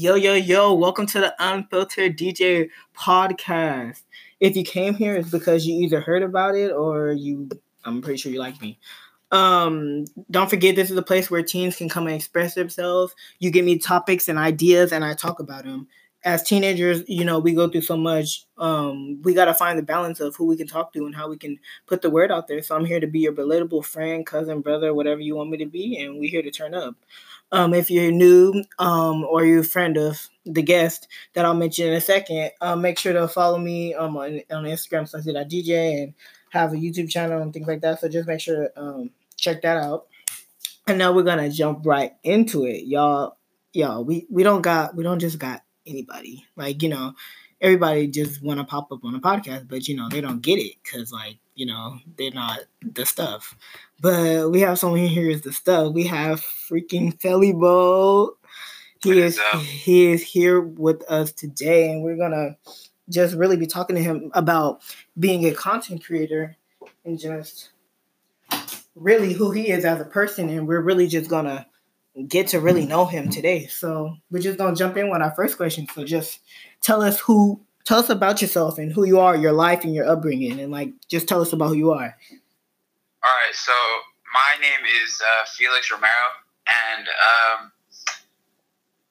Yo, yo, yo, welcome to the Unfiltered DJ podcast. If you came here, it's because you either heard about it or you, I'm pretty sure you like me. Um, don't forget, this is a place where teens can come and express themselves. You give me topics and ideas, and I talk about them. As teenagers, you know, we go through so much. Um, we got to find the balance of who we can talk to and how we can put the word out there. So I'm here to be your relatable friend, cousin, brother, whatever you want me to be, and we're here to turn up. Um, if you're new um, or you're a friend of the guest that I'll mention in a second, um, make sure to follow me um, on, on Instagram, DJ, and have a YouTube channel and things like that. So just make sure to um, check that out. And now we're gonna jump right into it, y'all. Y'all, we we don't got we don't just got anybody. Like you know, everybody just want to pop up on a podcast, but you know they don't get it because like you know they're not the stuff. But we have someone here is the stuff. We have freaking Felibo. He is, is he is here with us today, and we're gonna just really be talking to him about being a content creator and just really who he is as a person. And we're really just gonna get to really know him today. So we're just gonna jump in with our first question. So just tell us who tell us about yourself and who you are, your life and your upbringing, and like just tell us about who you are. All right, so my name is uh, Felix Romero, and um,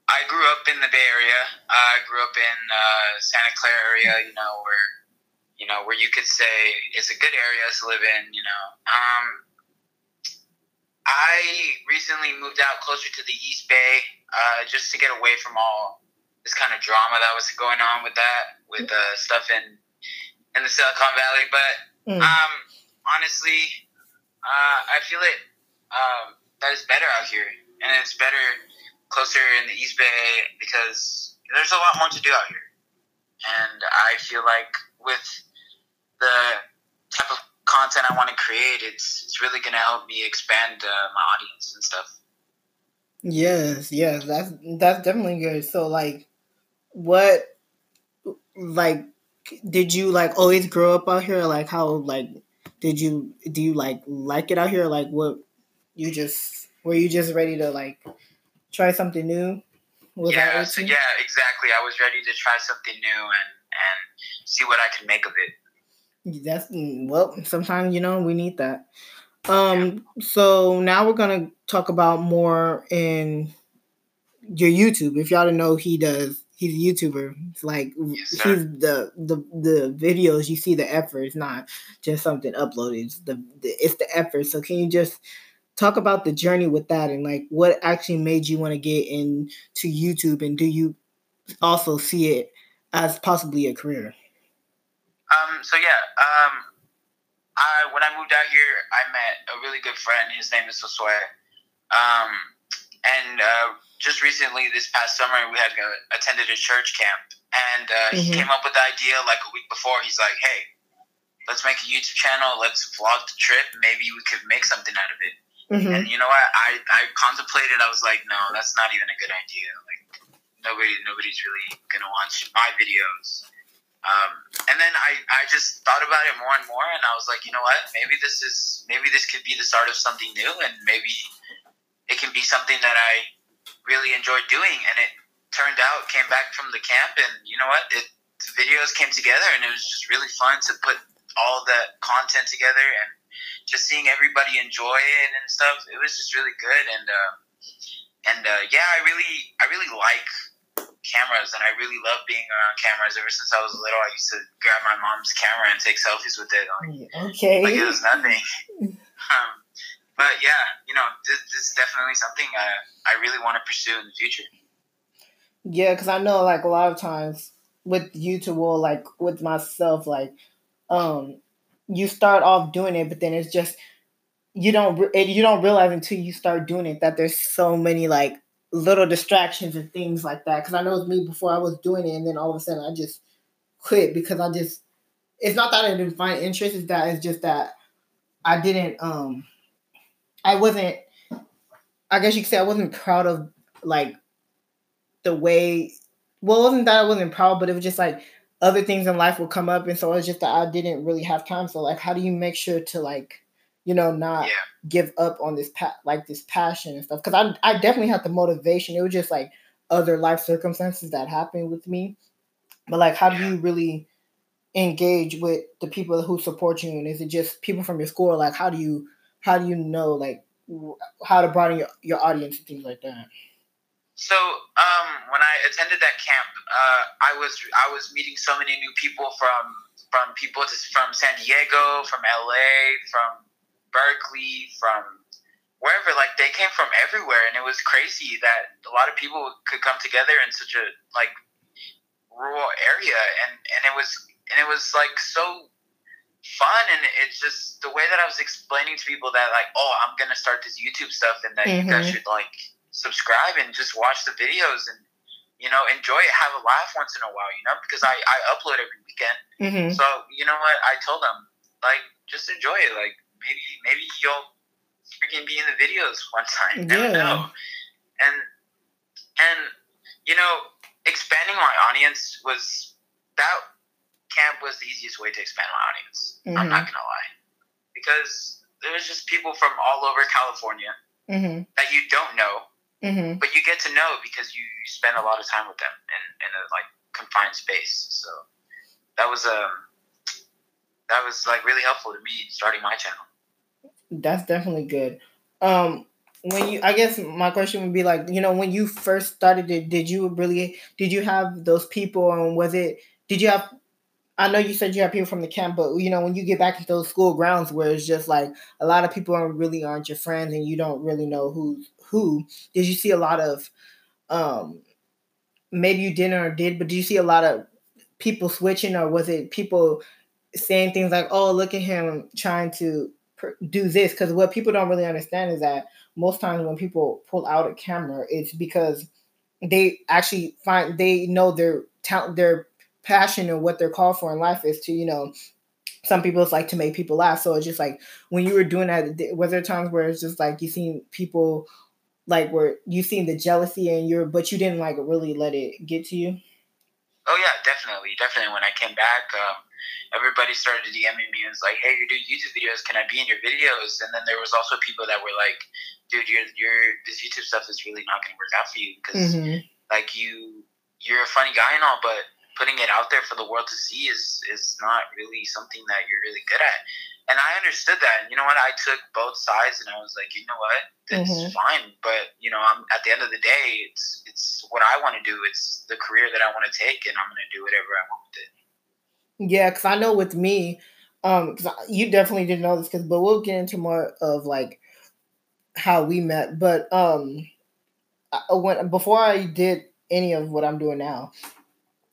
I grew up in the Bay Area. I grew up in uh, Santa Clara area, you know, where you know where you could say it's a good area to live in. You know, um, I recently moved out closer to the East Bay uh, just to get away from all this kind of drama that was going on with that, with uh, stuff in in the Silicon Valley. But mm. um, honestly, uh, I feel it um, that is better out here, and it's better closer in the East Bay because there's a lot more to do out here. And I feel like with the type of content I want to create, it's it's really gonna help me expand uh, my audience and stuff. Yes, yes, that's that's definitely good. So, like, what, like, did you like always grow up out here? Like, how like did you do you like like it out here? Like, what you just were you just ready to like try something new? Was yeah, so yeah, exactly. I was ready to try something new and and see what I can make of it. That's well, sometimes you know we need that. Um, so now we're gonna talk about more in your YouTube. If y'all don't know, he does. He's a YouTuber. It's like yes, he's the the the videos you see the effort. It's not just something uploaded. It's the, the it's the effort. So can you just talk about the journey with that and like what actually made you want to get into YouTube and do you also see it as possibly a career? Um, so yeah, um, I when I moved out here, I met a really good friend. His name is Josue. Um, and uh, just recently, this past summer, we had uh, attended a church camp, and uh, mm-hmm. he came up with the idea like a week before. He's like, "Hey, let's make a YouTube channel. Let's vlog the trip. Maybe we could make something out of it." Mm-hmm. And you know what? I, I contemplated. I was like, no, that's not even a good idea. Like nobody nobody's really gonna watch my videos. Um, and then I, I just thought about it more and more, and I was like, you know what? Maybe this is maybe this could be the start of something new, and maybe it can be something that I really enjoy doing. And it turned out came back from the camp, and you know what? It the videos came together, and it was just really fun to put all the content together and just seeing everybody enjoy it and stuff, it was just really good. And uh, and uh, yeah, I really I really like cameras, and I really love being around cameras. Ever since I was little, I used to grab my mom's camera and take selfies with it. Like, okay, like it was nothing. um, but yeah, you know, this, this is definitely something I, I really want to pursue in the future. Yeah, because I know like a lot of times with YouTube or like with myself, like um you start off doing it, but then it's just you don't you don't realize until you start doing it that there's so many like little distractions and things like that. Because I know it's me before I was doing it, and then all of a sudden I just quit because I just it's not that I didn't find interest; it's that it's just that I didn't um I wasn't I guess you could say I wasn't proud of like the way well it wasn't that I wasn't proud, but it was just like other things in life will come up and so it's just that I didn't really have time. So like how do you make sure to like, you know, not yeah. give up on this pa- like this passion and stuff? Cause I I definitely had the motivation. It was just like other life circumstances that happened with me. But like, how do you really engage with the people who support you? And is it just people from your school? Like, how do you how do you know like how to broaden your, your audience and things like that? So um, when I attended that camp, uh, I was I was meeting so many new people from from people to, from San Diego, from LA, from Berkeley, from wherever. Like they came from everywhere, and it was crazy that a lot of people could come together in such a like rural area, and and it was and it was like so fun and it's just the way that I was explaining to people that like oh I'm gonna start this YouTube stuff and that mm-hmm. you guys mm-hmm. should like subscribe and just watch the videos and you know enjoy it have a laugh once in a while you know because I, I upload every weekend mm-hmm. so you know what I told them like just enjoy it like maybe maybe you'll freaking be in the videos one time never yeah. know and and you know expanding my audience was that camp was the easiest way to expand my audience. Mm-hmm. I'm not gonna lie, because there was just people from all over California mm-hmm. that you don't know, mm-hmm. but you get to know because you, you spend a lot of time with them in, in a like confined space. So that was um that was like really helpful to me starting my channel. That's definitely good. Um, when you i guess my question would be like you know when you first started it did you really did you have those people and was it did you have I know you said you have people from the camp, but you know when you get back into those school grounds where it's just like a lot of people aren't really aren't your friends and you don't really know who's who. Did you see a lot of, um, maybe you didn't or did, but did you see a lot of people switching or was it people saying things like, "Oh, look at him trying to do this"? Because what people don't really understand is that most times when people pull out a camera, it's because they actually find they know their talent, their passion and what they're called for in life is to, you know, some people it's like to make people laugh. So it's just like when you were doing that, was there times where it's just like you seen people like where you seen the jealousy and you're, but you didn't like really let it get to you? Oh yeah, definitely, definitely. When I came back, um, everybody started DMing me and was like, "Hey, you're doing YouTube videos. Can I be in your videos?" And then there was also people that were like, "Dude, you're, you're this YouTube stuff is really not going to work out for you because mm-hmm. like you you're a funny guy and all, but putting it out there for the world to see is is not really something that you're really good at. And I understood that. And you know what? I took both sides, and I was like, you know what? It's mm-hmm. fine. But you know, I'm at the end of the day, it's it's what I want to do. It's the career that I want to take, and I'm going to do whatever I want with it. Yeah, because I know with me, um, because you definitely didn't know this, because but we'll get into more of like how we met. But um, I, when before I did any of what I'm doing now,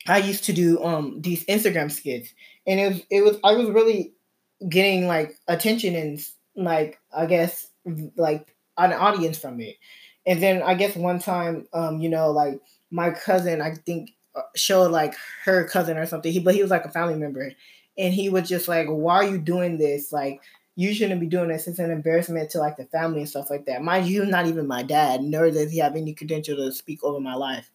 I used to do um these Instagram skits, and it was it was I was really getting like attention and like I guess like an audience from it. And then I guess one time, um, you know, like my cousin, I think uh, showed like her cousin or something. He but he was like a family member, and he was just like, "Why are you doing this? Like." You shouldn't be doing this. It's an embarrassment to like the family and stuff like that. Mind you, not even my dad, nor does he have any credential to speak over my life.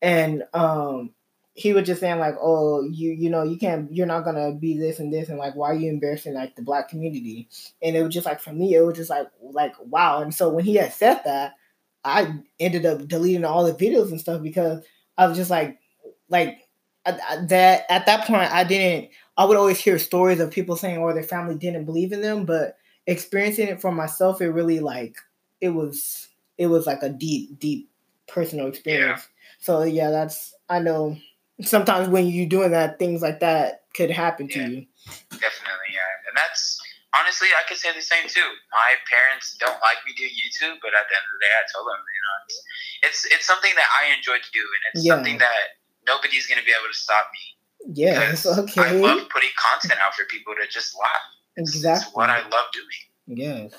And um, he was just saying like, oh, you you know you can't you're not gonna be this and this and like why are you embarrassing like the black community? And it was just like for me it was just like like wow. And so when he had said that, I ended up deleting all the videos and stuff because I was just like like uh, uh, that at that point I didn't I would always hear stories of people saying or oh, their family didn't believe in them, but experiencing it for myself, it really like it was it was like a deep deep personal experience. Yeah. So yeah, that's I know sometimes when you're doing that, things like that could happen to yeah, you. Definitely, yeah. And that's honestly, I could say the same too. My parents don't like me do YouTube, but at the end of the day, I told them, you know, it's it's, it's something that I enjoy to do, and it's yeah. something that nobody's gonna be able to stop me. Yes, okay. I love putting content out for people to just laugh. Exactly. It's what I love doing. Yes.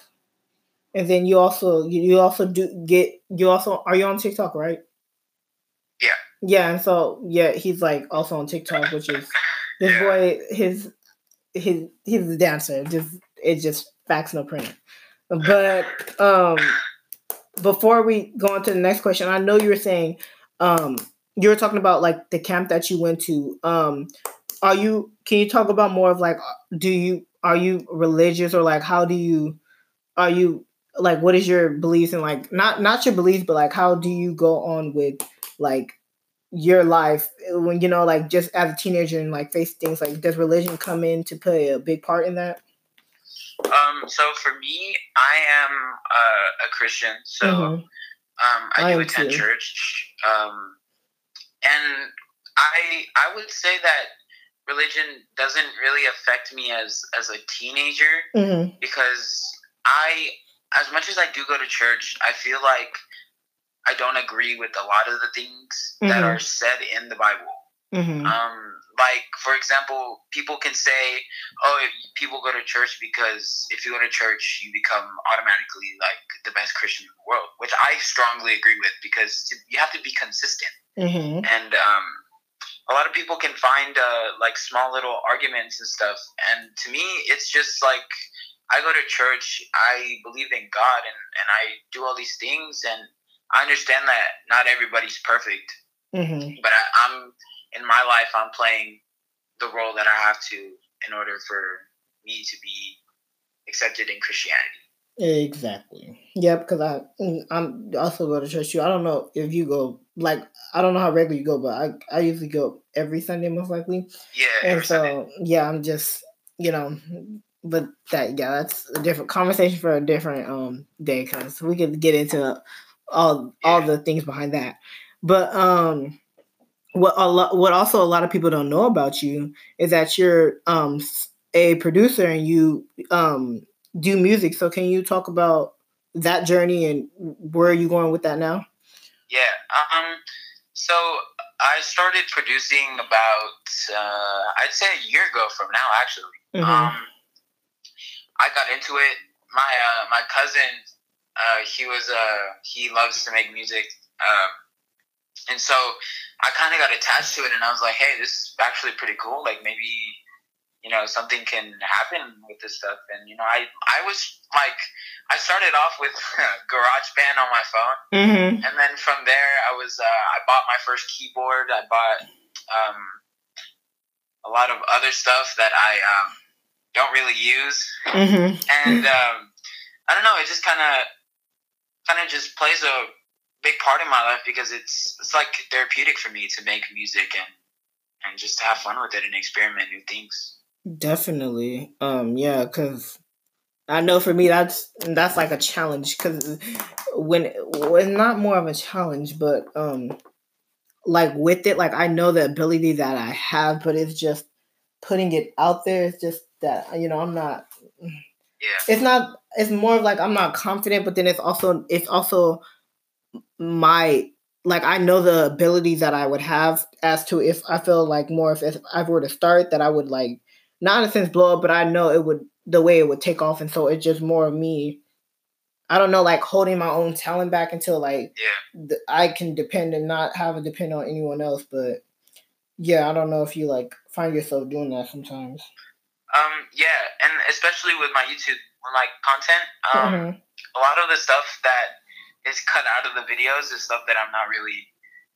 And then you also you also do get you also are you on TikTok right? Yeah. Yeah, and so yeah, he's like also on TikTok, which is this yeah. boy his his he's a dancer. Just it's just facts no print. But um before we go on to the next question, I know you were saying um you were talking about like the camp that you went to. Um are you can you talk about more of like do you are you religious or like how do you are you like what is your beliefs and like not not your beliefs but like how do you go on with like your life when you know like just as a teenager and like face things like does religion come in to play a big part in that um so for me i am uh, a christian so mm-hmm. um i, I do attend too. church um and i i would say that religion doesn't really affect me as as a teenager mm-hmm. because i as much as i do go to church i feel like I don't agree with a lot of the things mm-hmm. that are said in the Bible. Mm-hmm. Um, like for example, people can say, "Oh, people go to church because if you go to church, you become automatically like the best Christian in the world," which I strongly agree with because you have to be consistent. Mm-hmm. And um, a lot of people can find uh, like small little arguments and stuff, and to me, it's just like I go to church, I believe in God, and and I do all these things, and I understand that not everybody's perfect, mm-hmm. but I, I'm in my life. I'm playing the role that I have to in order for me to be accepted in Christianity. Exactly. Yep. Because I I'm also going to church You, I don't know if you go like I don't know how regular you go, but I I usually go every Sunday most likely. Yeah. And so Sunday. yeah, I'm just you know, but that yeah, that's a different conversation for a different um day because we could get into all all the things behind that. But um what a lot what also a lot of people don't know about you is that you're um a producer and you um do music. So can you talk about that journey and where are you going with that now? Yeah. Um so I started producing about uh I'd say a year ago from now actually. Mm-hmm. Um I got into it. My uh my cousin uh, he was uh, he loves to make music, um, and so I kind of got attached to it, and I was like, hey, this is actually pretty cool. Like maybe you know something can happen with this stuff, and you know I I was like I started off with GarageBand on my phone, mm-hmm. and then from there I was uh, I bought my first keyboard. I bought um, a lot of other stuff that I um, don't really use, mm-hmm. and um, I don't know. It just kind of kind of just plays a big part in my life because it's it's like therapeutic for me to make music and and just to have fun with it and experiment new things. Definitely, um, yeah, because I know for me that's that's like a challenge because when when not more of a challenge, but um, like with it, like I know the ability that I have, but it's just putting it out there. It's just that you know I'm not yeah. It's not it's more of like I'm not confident, but then it's also it's also my like I know the ability that I would have as to if I feel like more if, if I were to start that I would like not in a sense blow up, but I know it would the way it would take off, and so it's just more of me. I don't know, like holding my own talent back until like yeah. I can depend and not have to depend on anyone else. But yeah, I don't know if you like find yourself doing that sometimes. Um, yeah, and especially with my YouTube like content, um, mm-hmm. a lot of the stuff that is cut out of the videos is stuff that I'm not really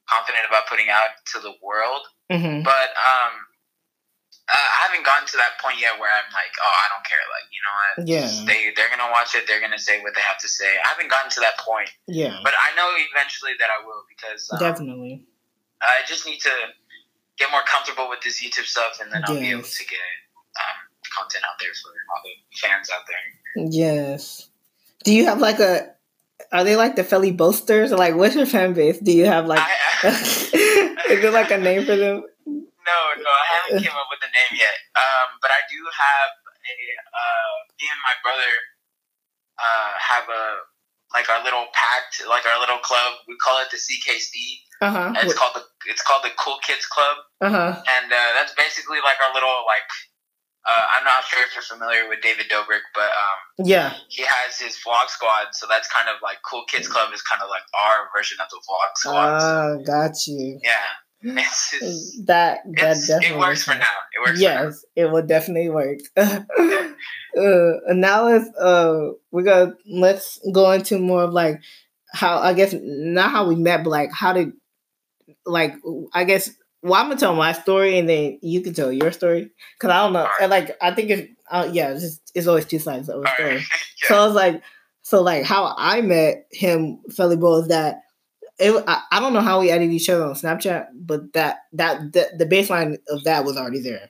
confident about putting out to the world. Mm-hmm. But um, uh, I haven't gotten to that point yet where I'm like, oh, I don't care. Like, you know, I, yeah, they they're gonna watch it. They're gonna say what they have to say. I haven't gotten to that point. Yeah, but I know eventually that I will because um, definitely. I just need to get more comfortable with this YouTube stuff, and then I'll yes. be able to get um, content out there for all the fans out there. Yes. Do you have like a? Are they like the Philly boasters like what's your fan base? Do you have like? I, is there like a name for them? No, no, I haven't came up with a name yet. Um, but I do have a. Uh, me and my brother uh, have a like our little pact, like our little club. We call it the CKC. Uh-huh. it's called the it's called the Cool Kids Club. Uh-huh. And uh, that's basically like our little like uh, I'm not sure if you're familiar with David Dobrik, but um, yeah, he has his vlog squad. So that's kind of like Cool Kids Club is kind of like our version of the vlog squad. Ah, got you. Yeah, it's, it's, that that it's, definitely it works for now. It works. Yes, it will definitely work. uh, now let's uh we're gonna let's go into more of like how I guess not how we met, but like how did like I guess well, I'm gonna tell my story and then you can tell your story because I don't know. And like I think it's uh, yeah, it's, just, it's always two sides of a story. yeah. So I was like, so like how I met him, Felibo, is that it, I, I don't know how we added each other on Snapchat, but that that the, the baseline of that was already there.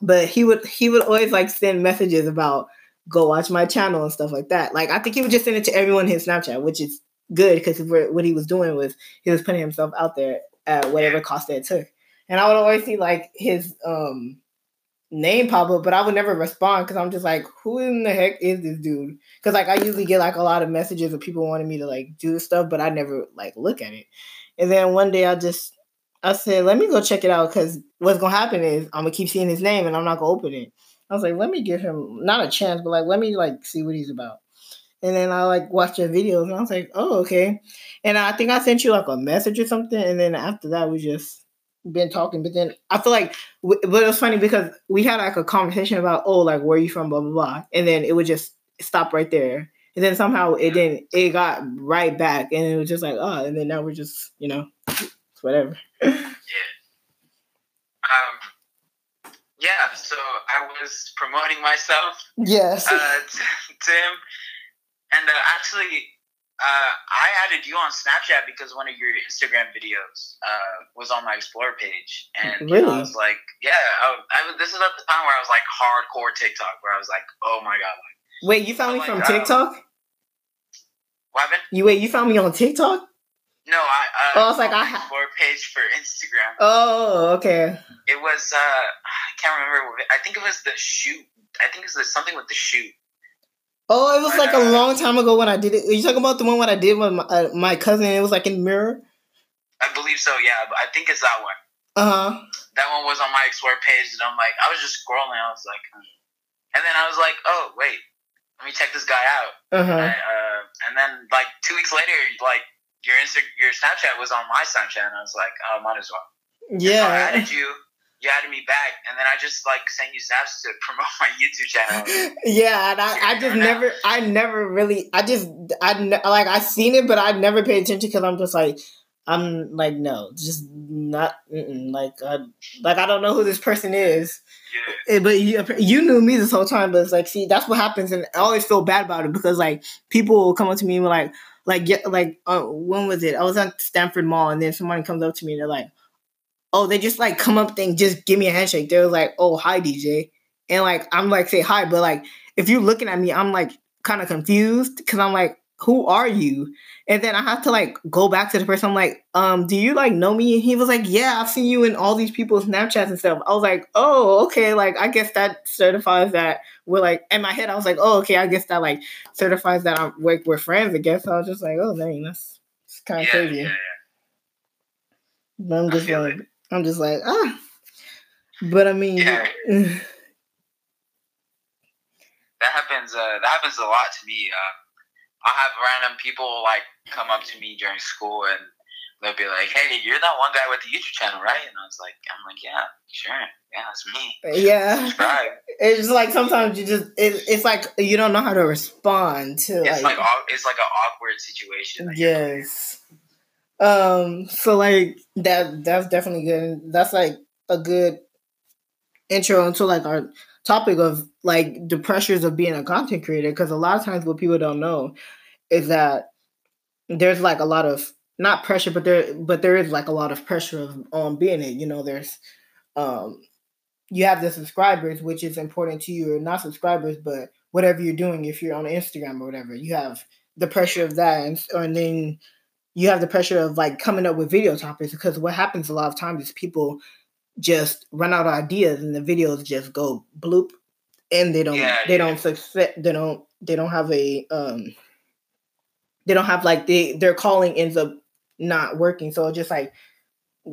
But he would he would always like send messages about go watch my channel and stuff like that. Like I think he would just send it to everyone in his Snapchat, which is good because what he was doing was he was putting himself out there at whatever cost that it took. And I would always see like his um name pop up, but I would never respond because I'm just like, who in the heck is this dude? Because like I usually get like a lot of messages of people wanting me to like do stuff, but I never like look at it. And then one day I just I said, let me go check it out because what's gonna happen is I'm gonna keep seeing his name and I'm not gonna open it. I was like, let me give him not a chance, but like let me like see what he's about. And then I like watched your videos and I was like, oh okay. And I think I sent you like a message or something, and then after that we just been talking, but then I feel like, but it was funny because we had like a conversation about, oh, like where are you from, blah blah blah, and then it would just stop right there, and then somehow it didn't, it got right back, and it was just like, oh, and then now we're just, you know, it's whatever. yeah. Um. Yeah. So I was promoting myself. Yes. Uh, to, to him, and uh, actually, uh, I added you on Snapchat because one of your Instagram videos uh, was on my Explore page, and really? you know, I was like, "Yeah." I, I, this is at the time where I was like hardcore TikTok, where I was like, "Oh my god!" Like, wait, you found me like, from TikTok? what happened? You wait, you found me on TikTok? No, I. Uh, oh, I was like, I ha- Explore page for Instagram. Oh, okay. It was. uh I can't remember. I think it was the shoot. I think it was something with the shoot. Oh, it was like a long time ago when I did it. Are you talking about the one when I did with my, uh, my cousin? It was like in the mirror. I believe so. Yeah, I think it's that one. Uh huh. That one was on my explore page, and I'm like, I was just scrolling. I was like, hmm. and then I was like, oh wait, let me check this guy out. Uh-huh. And, uh, and then like two weeks later, like your Insta, your Snapchat was on my Snapchat, and I was like, oh, might as well. Yeah. So I added you you added me back, and then I just like sent you snaps to promote my YouTube channel. yeah, and I, I just never. I never really, I just, I like, I seen it, but I never paid attention because I'm just like, I'm like, no, just not, like, I, like I don't know who this person is. Yeah. Eh, but you, you knew me this whole time, but it's like, see, that's what happens, and I always feel bad about it because like people will come up to me and be like, like, yeah, like, uh, when was it? I was at Stanford Mall, and then someone comes up to me and they're like oh, they just like come up and just give me a handshake. They're like, oh, hi, DJ. And like, I'm like, say hi. But like, if you're looking at me, I'm like kind of confused because I'm like, who are you? And then I have to like go back to the person. I'm like, um, do you like know me? And he was like, yeah, I've seen you in all these people's Snapchats and stuff. I was like, oh, okay. Like, I guess that certifies that we're like, in my head, I was like, oh, okay. I guess that like certifies that I'm like, we're friends. I guess so I was just like, oh, dang, that's kind of yeah, crazy. Yeah, yeah. I'm just like. I'm just like, ah. But I mean, yeah. that happens. Uh, that happens a lot to me. Uh, I'll have random people like come up to me during school and they'll be like, "Hey, you're that one guy with the YouTube channel, right?" And I was like, "I'm like, yeah, sure, yeah, that's me." Yeah, subscribe. It's like sometimes you just it, it's like you don't know how to respond to. It's like, like it's like an awkward situation. Yes. Um, so like that that's definitely good. That's like a good intro into like our topic of like the pressures of being a content creator because a lot of times what people don't know is that there's like a lot of not pressure but there but there is like a lot of pressure of, on being it you know there's um you have the subscribers which is important to you or not subscribers but whatever you're doing if you're on instagram or whatever you have the pressure of that and, and then you have the pressure of like coming up with video topics because what happens a lot of times is people just run out of ideas and the videos just go bloop and they don't yeah, they yeah. don't success they don't they don't have a um they don't have like they their calling ends up not working so just like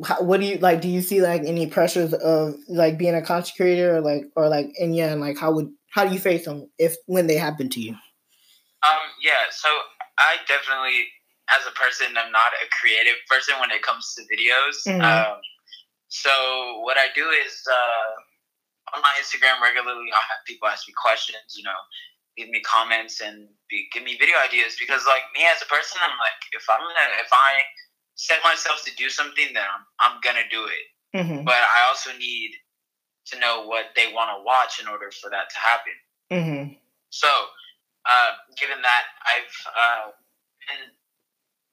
how, what do you like do you see like any pressures of like being a content creator or like or like and yeah and like how would how do you face them if when they happen to you um yeah so i definitely as a person, I'm not a creative person when it comes to videos. Mhm. Um, so what I do is uh, on my Instagram regularly, I'll have people ask me questions. You know, give me comments and be, give me video ideas because, like me as a person, I'm like, if I'm gonna, if I set myself to do something, then I'm I'm gonna do it. mm-hmm. But I also need to know what they want to watch in order for that to happen. Mm-hmm. So, uh, given that I've uh, been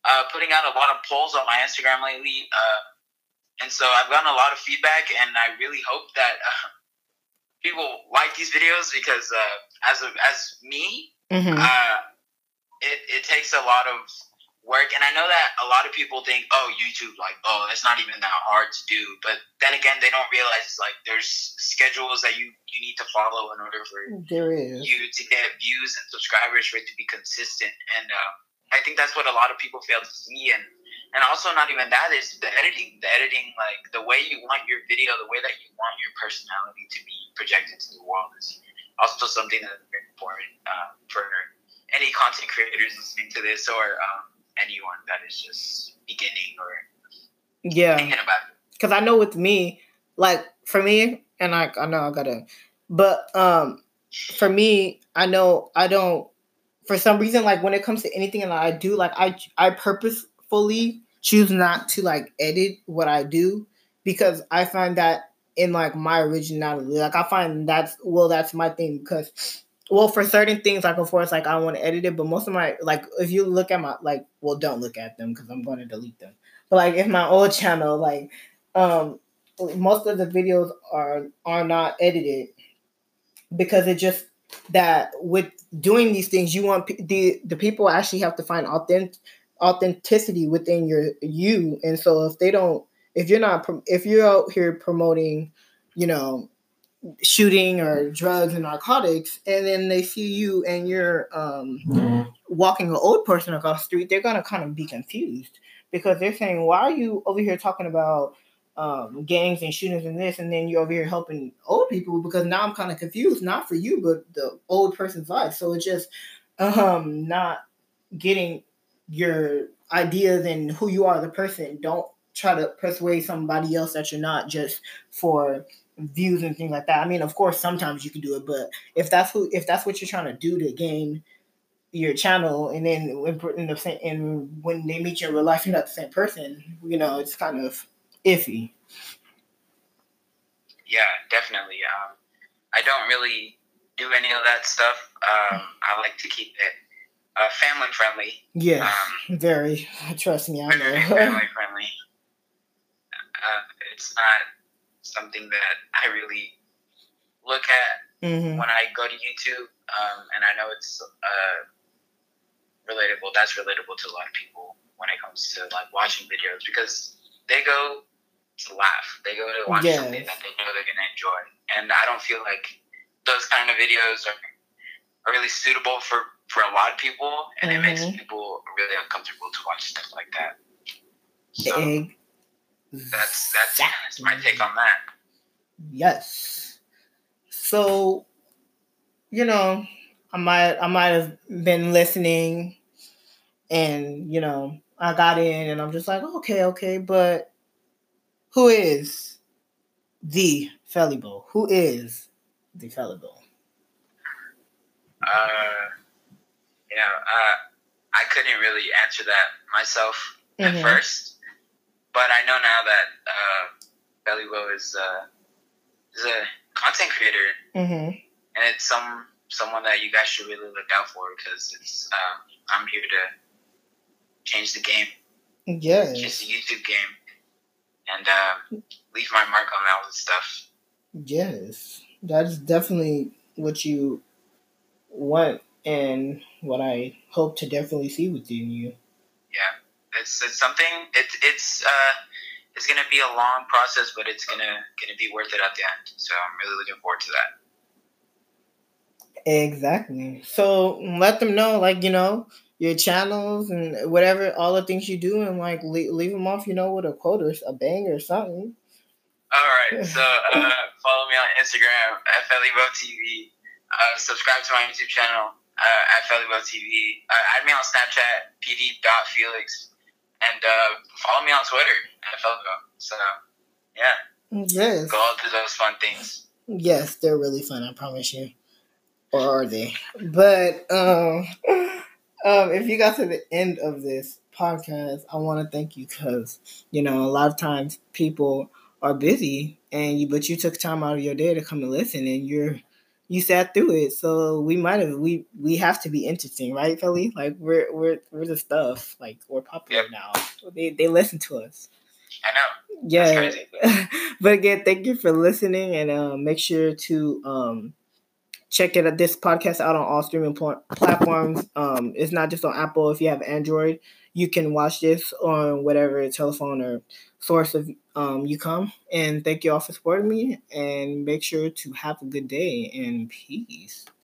uh, putting out a lot of polls on my Instagram lately, uh, and so I've gotten a lot of feedback, and I really hope that uh, people like these videos because uh, as a, as me, Mm-hmm. uh, it, it takes a lot of work and i know that a lot of people think oh youtube like oh it's not even that hard to do but then again they don't realize like there's schedules that you you need to follow in order for There is. you to get views and subscribers for it to be consistent and uh, i think that's what a lot of people fail to see and and also not even that is the editing the editing like the way you want your video the way that you want your personality to be projected to the world is also something that's very important uh, for any content creators listening to this or um, anyone that is just beginning or Yeah. thinking about it. because I know with me, like for me, and I I know I gotta, but um, for me, I know I don't. For some reason, like when it comes to anything that I do, like I I purposefully choose not to like edit what I do because I find that in like my originality, like I find that's well that's my thing because. Well, for certain things, like of course, like I want to edit it, but most of my like, if you look at my like, well, don't look at them because I'm going to delete them. But like, if my old channel, like, um most of the videos are are not edited because it just that with doing these things you want pe- the the people actually have to find authentic authenticity within your you. And so if they don't if you're not if you're out here promoting you know shooting or drugs and narcotics and then they see you and you're um walking an old person across the street they're gonna kind of be confused because they're saying why are you over here talking about um, gangs and shootings and this, and then you're over here helping old people because now I'm kind of confused, not for you, but the old person's life. So it's just um, not getting your ideas and who you are as a person. Don't try to persuade somebody else that you're not just for views and things like that. I mean, of course, sometimes you can do it, but if that's who, if that's what you're trying to do to gain your channel, and then when in the and when they meet you in real life, you're not the same person. You know, it's kind of iffy. Yeah, definitely. Um, I don't really do any of that stuff. Um, I like to keep it uh, family friendly. Yeah, Um, very. Trust me, I very know. family friendly. Uh, it's not something that I really look at hmm when I go to YouTube, um, and I know it's uh, relatable. That's relatable to a lot of people when it comes to like watching videos because they go to laugh. They go to watch Yes. something that they know they're gonna enjoy, and I don't feel like those kind of videos are are really suitable for for a lot of people, and it makes Mhm. people really uncomfortable to watch stuff like that. So that's that's, that's my take on that. Yes. So, you know, I might I might have been listening and, you know, I got in and I'm just like, okay, okay, but who is the Felibo? Who is the Felibo? Uh, you know, uh, I couldn't really answer that myself at Mhm. first, but I know now that uh, Belly is uh, is a content creator, Mm-hmm. and it's some someone that you guys should really look out for because it's um, I'm here to change the game, Yeah, change Yes. the YouTube game, and uh, leave my mark on all this stuff. Yes. That's definitely what you want and what I hope to definitely see within you. Yeah, it's, it's something. It's it's uh, it's gonna be a long process, but it's gonna gonna be worth it at the end. So I'm really looking forward to that. Exactly. So let them know, like you know, your channels and whatever, all the things you do, and like leave, leave them off, you know, with a quote or a bang or something. All right, so uh, follow me on Instagram at FeliboTV. Uh, subscribe to my YouTube channel uh, at FeliboTV. Uh, add me on Snapchat, pd.felix. And uh, follow me on Twitter at Felibo. So, yeah, Yes, go all do those fun things. yes, they're really fun. I promise you. Or are they? But um, um, if you got to the end of this podcast, I want to thank you because you know a lot of times people are busy and you, but you took time out of your day to come and listen, and you're you sat through it, so we might have we we have to be interesting, right, Philly? Like we're we're we're the stuff. Like we're popular yep. now. They they listen to us. I know. Yeah. but again, thank you for listening, and uh, make sure to um check it this podcast out on all streaming pl- platforms. Um, it's not just on Apple. If you have Android, you can watch this on whatever telephone or source of um, you come. And thank you all for supporting me. And make sure to have a good day and peace.